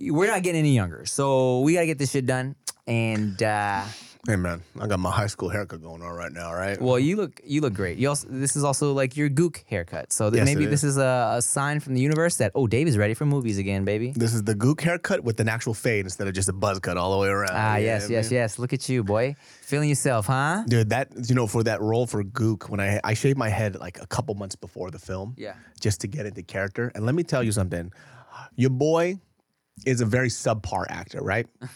we're not getting any younger, so we gotta get this shit done. And uh, Hey man, I got my high school haircut going on right now, right? Well, you look you look great. You also this is also like your gook haircut. So Yes, maybe it this is a, a sign from the universe that oh, Dave is ready for movies again, baby. This is the gook haircut with an actual fade instead of just a buzz cut all the way around. Ah, You yes, I yes, mean? yes. Look at you, boy, feeling yourself, huh? Dude, that you know, for that role for Gook, when I I shaved my head like a couple months before the film, Yeah. just to get into character. And let me tell you something, your boy is a very subpar actor, right?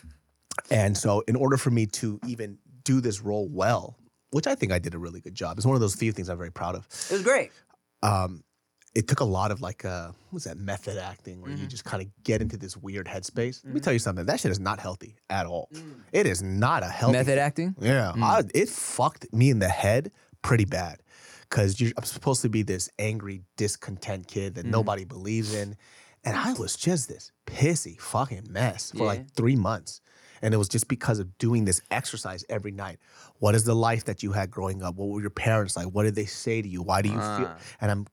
and so, in order for me to even do this role well, which I think I did a really good job, it's one of those few things I'm very proud of. It was great. Um, it took a lot of like uh, what's that method acting where you mm-hmm. just kind of get into this weird headspace. Let me tell mm-hmm. you something, that shit is not healthy at all. Mm. It is not a healthy Method acting. yeah, mm. I, it fucked me in the head pretty bad because I'm supposed to be this angry, discontent kid that mm-hmm. nobody believes in, and I was just this pissy fucking mess for Yeah. like three months. And it was just because of doing this exercise every night. What is the life that you had growing up? What were your parents like? What did they say to you? Why do you feel? Ah. And I'm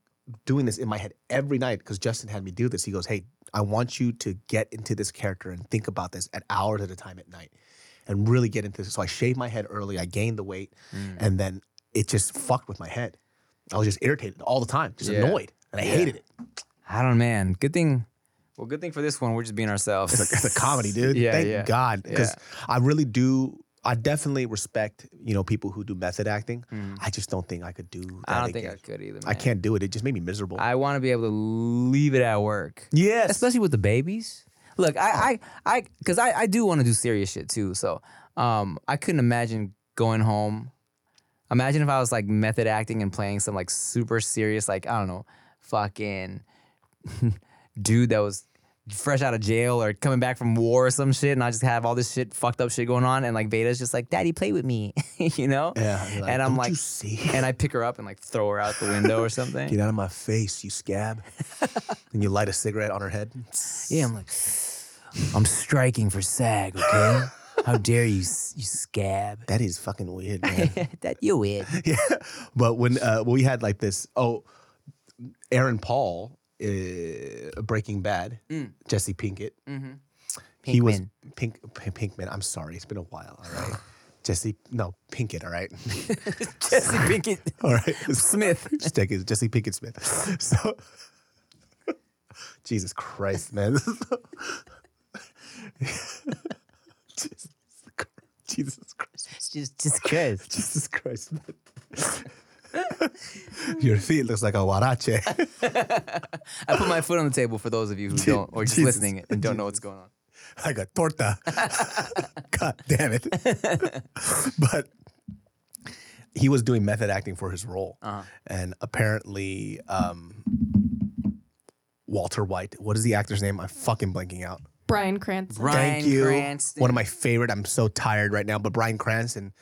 doing this in my head every night because Justin had me do this. He goes, Hey, I want you to get into this character and think about this at hours at a time at night and really get into this. So I shaved my head early. I gained the weight, mm. and then it just fucked with my head. I was just irritated all the time, just Yeah. annoyed, and I hated it. I don't know, man. Good thing. Well, good thing for this one, we're just being ourselves. It's a, it's a comedy, dude. Yeah, Thank yeah. God, because I really do. I definitely respect you know people who do method acting. I just don't think I could do. That Mm. I don't think. I could either. Man. I can't do it. It just made me miserable. I want to be able to leave it at work. yes, especially with the babies. Look, I, I, I, because I, I do want to do serious shit too. So, um, I couldn't imagine going home. Imagine if I was like method acting and playing some like super serious, like I don't know, fucking dude that was fresh out of jail or coming back from war or some shit, and I just have all this shit, fucked up shit going on, and like Beta's just like, "Daddy, play with me," you know? Yeah, like, and I'm "Don't like, you see? and I pick her up and like throw her out the window or something. Get out of my face, you scab! and you light a cigarette on her head. Yeah, I'm like, I'm striking for SAG, okay? How dare you, you scab? That is fucking weird, man. that you weird. yeah. But when uh, we had like this, oh, Aaron Paul, uh, Breaking Bad, Jesse Pinkett. He was Pink P- Pinkman. I'm sorry, it's been a while. All right, Jesse. No, Pinkett. All right, Jesse Pinkett all right. Smith. Just take it, Jesse Pinkett Smith. So, Jesus Christ, man. Jesus, Christ. Jesus Christ. Just, just cause. Jesus Christ, man. Your feet looks like a huarache. I put my foot on the table for those of you who don't, or just Jesus. listening and don't know what's going on. like a torta. God damn it. but he was doing method acting for his role. Uh-huh. And apparently, um, Walter White, what is the actor's name? I'm fucking blanking out. Bryan Cranston. Bryan Thank you. Cranston. One of my favorite. I'm so tired right now, but Bryan Cranston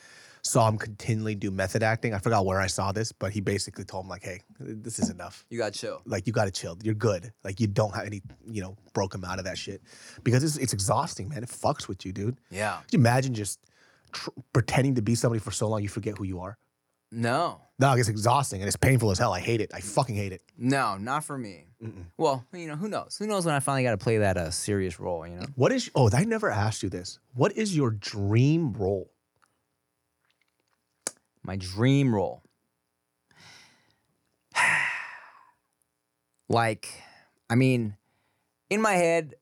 saw him continually do method acting. I forgot where I saw this, but he basically told him like, "Hey, this is enough. You got chill. Like you got to chill. You're good. Like you don't have any, you know, broke him out of that shit because it's, it's exhausting, man. It fucks with you, dude. Yeah. Could you imagine just tr- pretending to be somebody for so long you forget who you are? No. No, it's exhausting and it's painful as hell. I hate it. I fucking hate it. No, not for me. Well, you know, who knows? Who knows when I finally got to play that uh, serious role, you know? What is? Oh, I never asked you this. What is your dream role? My dream role. like, I mean, in my head,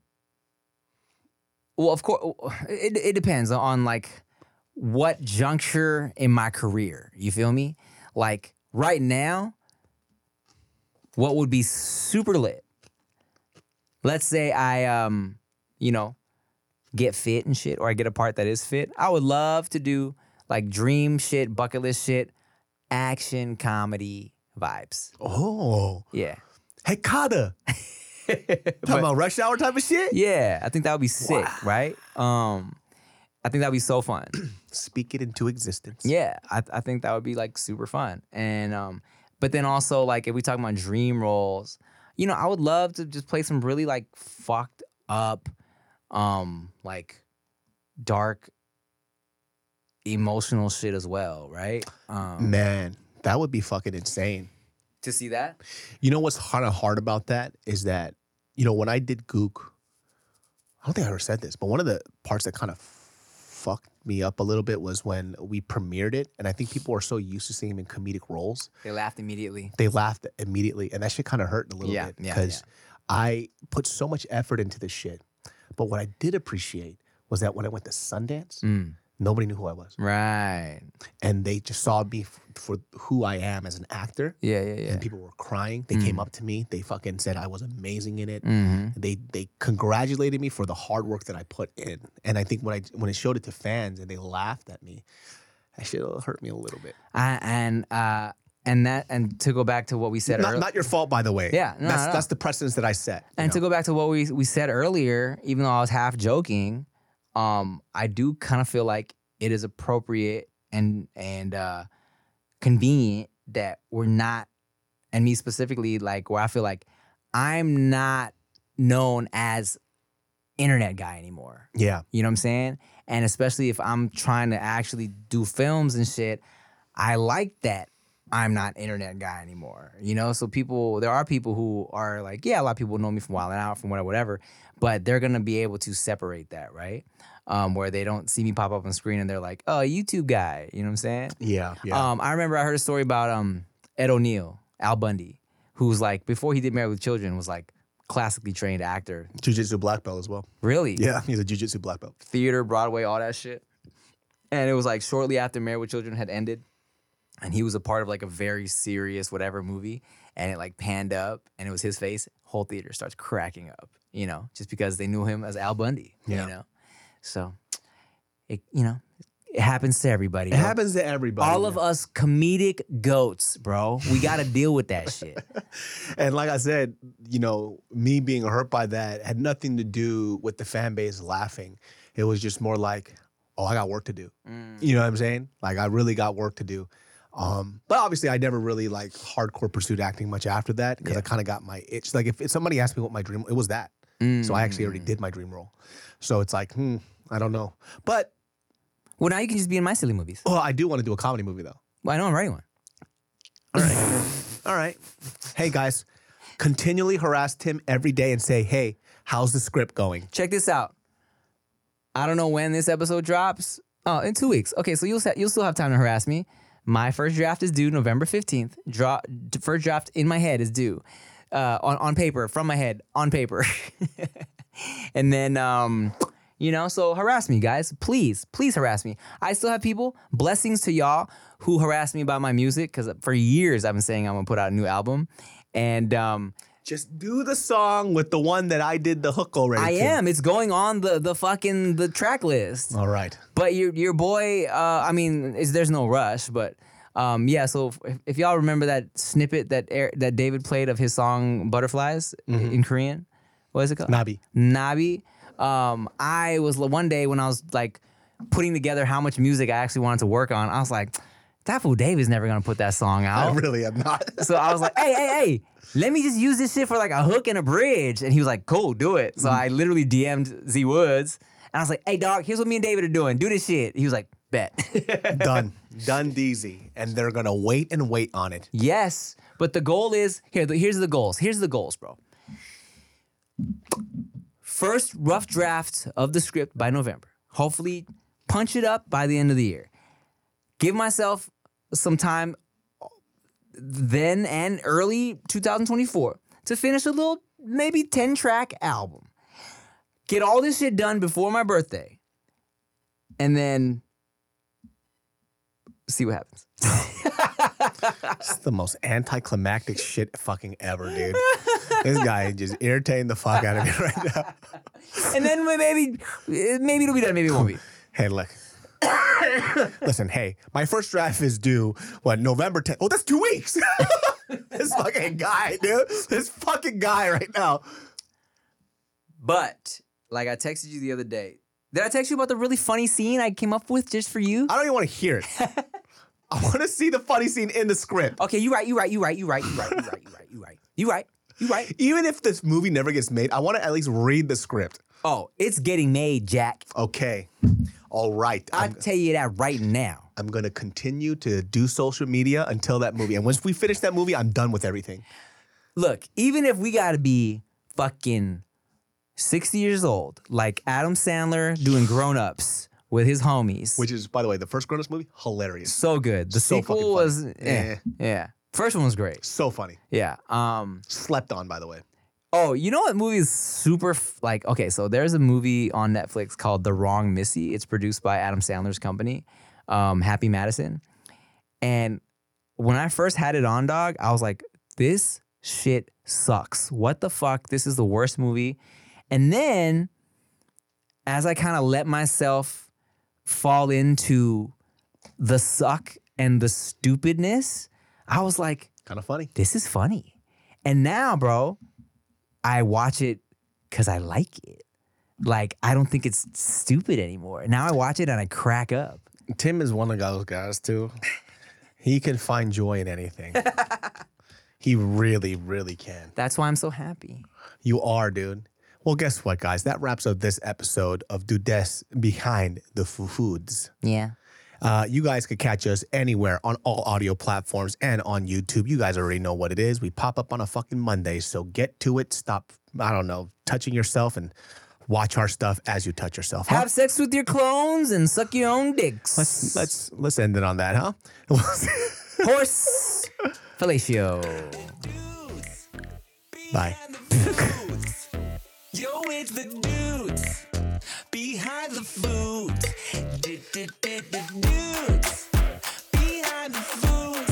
well, of course, it, it depends on like what juncture in my career. You feel me? Like right now, what would be super lit? Let's say I, um, you know, get fit and shit, or I get a part that is fit. I would love to do like dream shit, bucket list shit, action comedy vibes. Oh, Yeah. hey, Kada. Talking about rush hour type of shit? Yeah, I think that would be sick, right? Um, I think that'd be so fun. Speak it into existence. Yeah, I, I think that would be like super fun. And um, but then also like if we talk about dream roles, you know, I would love to just play some really like fucked up, um, like dark, emotional shit as well, right? Um, Man, that would be fucking insane. to see that, You know what's kind of hard about that is that, you know, when I did Gook, I don't think I ever said this, but one of the parts that kind of fucked me up a little bit was when we premiered it. And I think people are so used to seeing him in comedic roles, they laughed immediately. they laughed immediately. And that shit kind of hurt a little Yeah, bit yeah, because I put so much effort into this shit. But what I did appreciate was that when I went to Sundance, Mm, nobody knew who I was. right. And they just saw me f- for who I am as an actor. Yeah, yeah, yeah. And people were crying. They came up to me. They fucking said I was amazing in it. hmm They they congratulated me for the hard work that I put in. And I think when I when I showed it to fans and they laughed at me, that shit hurt me a little bit. I, and uh, and that and to go back to what we said Not, earlier. not your fault, by the way. Yeah, no, that's no, that's the precedence that I set. And to go back to what we we said earlier, even though I was half joking, um, I do kind of feel like it is appropriate and and uh, convenient that we're not, and me specifically, like where I feel like I'm not known as internet guy anymore. yeah, You know what I'm saying? And especially if I'm trying to actually do films and shit, I like that I'm not internet guy anymore. You know, so people there are people who are like, yeah, a lot of people know me from Wild and Out, from whatever, whatever, but they're gonna be able to separate that, right? Um, where they don't see me pop up on screen and they're like, oh, YouTube guy. You know what I'm saying? yeah, yeah. Um, I remember I heard a story about um Ed O'Neill, Al Bundy, who's like before he did Married with Children was like classically trained actor. Jiu-Jitsu black belt as well. Really? Yeah, he's a jiu-jitsu black belt. theater, Broadway, all that shit. And it was like shortly after Married with Children had ended, and he was a part of like a very serious whatever movie, and it like panned up, and it was his face. Whole theater starts cracking up, you know, just because they knew him as Al Bundy, Yeah. you know. So, it you know, it happens to everybody. It bro. happens to everybody. All of us comedic goats, bro. We got to deal with that shit. And like I said, you know, me being hurt by that had nothing to do with the fan base laughing. It was just more like, oh, I got work to do. Mm. You know what I'm saying? Like I really got work to do. Um, but obviously, I never really like hardcore pursued acting much after that because I kind of got my itch. Like if, if somebody asked me what my dream, it was that. So I actually already did my dream role. So it's like, hmm, I don't know. But Well, now you can just be in my silly movies. well, I do want to do a comedy movie though. Well, I know I'm writing one. All right. All right. Hey guys, continually harass Tim every day and say, hey, how's the script going? check this out. I don't know when this episode drops. Oh, in two weeks. Okay, so you'll you'll still have time to harass me. My first draft is due November fifteenth. Draw first draft in my head is due uh, on on paper from my head on paper, and then um, you know, so harass me, guys. Please, please harass me. I still have people. Blessings to y'all who harass me about my music because for years I've been saying I'm gonna put out a new album, and um, Just do the song with the one that I did the hook already. I to. am. It's going on the the fucking the track list. All right. But your your boy, uh, I mean, is there's no rush, but um, yeah. So if, if y'all remember that snippet that Air, that David played of his song "Butterflies" in Korean, what is it called? Nabi. Nabi. Um, I was one day when I was like putting together how much music I actually wanted to work on. I was like, that fool David's never gonna put that song out. I really am not. So I was like, hey, hey, hey, let me just use this shit for like a hook and a bridge. And he was like, cool, do it. So mm. I literally DM'd Z Woods and I was like, hey, dog, here's what me and David are doing. Do this shit. He was like, bet. Done. Done deezy. And they're gonna wait and wait on it. yes. But the goal is here, here's the goals. Here's the goals, bro. First rough draft of the script by November. Hopefully, punch it up by the end of the year. Give myself some time then and early 2024 to finish a little maybe 10 track album. Get all this shit done before my birthday. And then see what happens. It's the most anticlimactic shit fucking ever, dude. this guy just irritating the fuck out of me right now. and then maybe maybe it'll be done, maybe it won't be. Hey, look. Listen, hey, my first draft is due what November 10th. Oh, that's two weeks. this fucking guy, dude. This fucking guy right now. But like I texted you the other day. Did I text you about the really funny scene I came up with just for you? I don't even want to hear it. I want to see the funny scene in the script. Okay, you right, you right, you right, you right, you right, you right, you right, you right. You right. You right. Even if this movie never gets made, I want to at least read the script. Oh, it's getting made, Jack. Okay. All right. I I'm, tell you that right now. I'm going to continue to do social media until that movie. And once we finish that movie, I'm done with everything. Look, even if we gotta be fucking 60 years old, like Adam Sandler doing grown ups with his homies. Which is, by the way, the first Grown Ups movie, hilarious. so good. The So sequel was eh, Eh. yeah. First one was great. So funny. Yeah. Um Slept on, by the way. Oh, you know what movie is super f- like? Okay, so there's a movie on Netflix called The Wrong Missy. It's produced by Adam Sandler's company, um, Happy Madison. And when I first had it on, dog, I was like, this shit sucks. What the fuck? This is the worst movie. And then as I kind of let myself fall into the suck and the stupidness, I was like, Kind of funny. this is funny. And now, bro, I watch it because I like it. Like, I don't think it's stupid anymore. Now I watch it and I crack up. Tim is one of those guys, too. He can find joy in anything. he really, really can. That's why I'm so happy. You are, dude. Well, guess what, guys? That wraps up this episode of Dudes Behind the Foo Foods. Yeah. Uh, you guys could catch us anywhere on all audio platforms and on YouTube. You guys already know what it is. We pop up on a fucking Monday, so get to it. Stop, I don't know, touching yourself and watch our stuff as you touch yourself. huh? Have sex with your clones and suck your own dicks. let's let's let's end it on that, huh? Horse fellatio. Bye. Yo, it's the dudes behind the food. Dudes behind the food.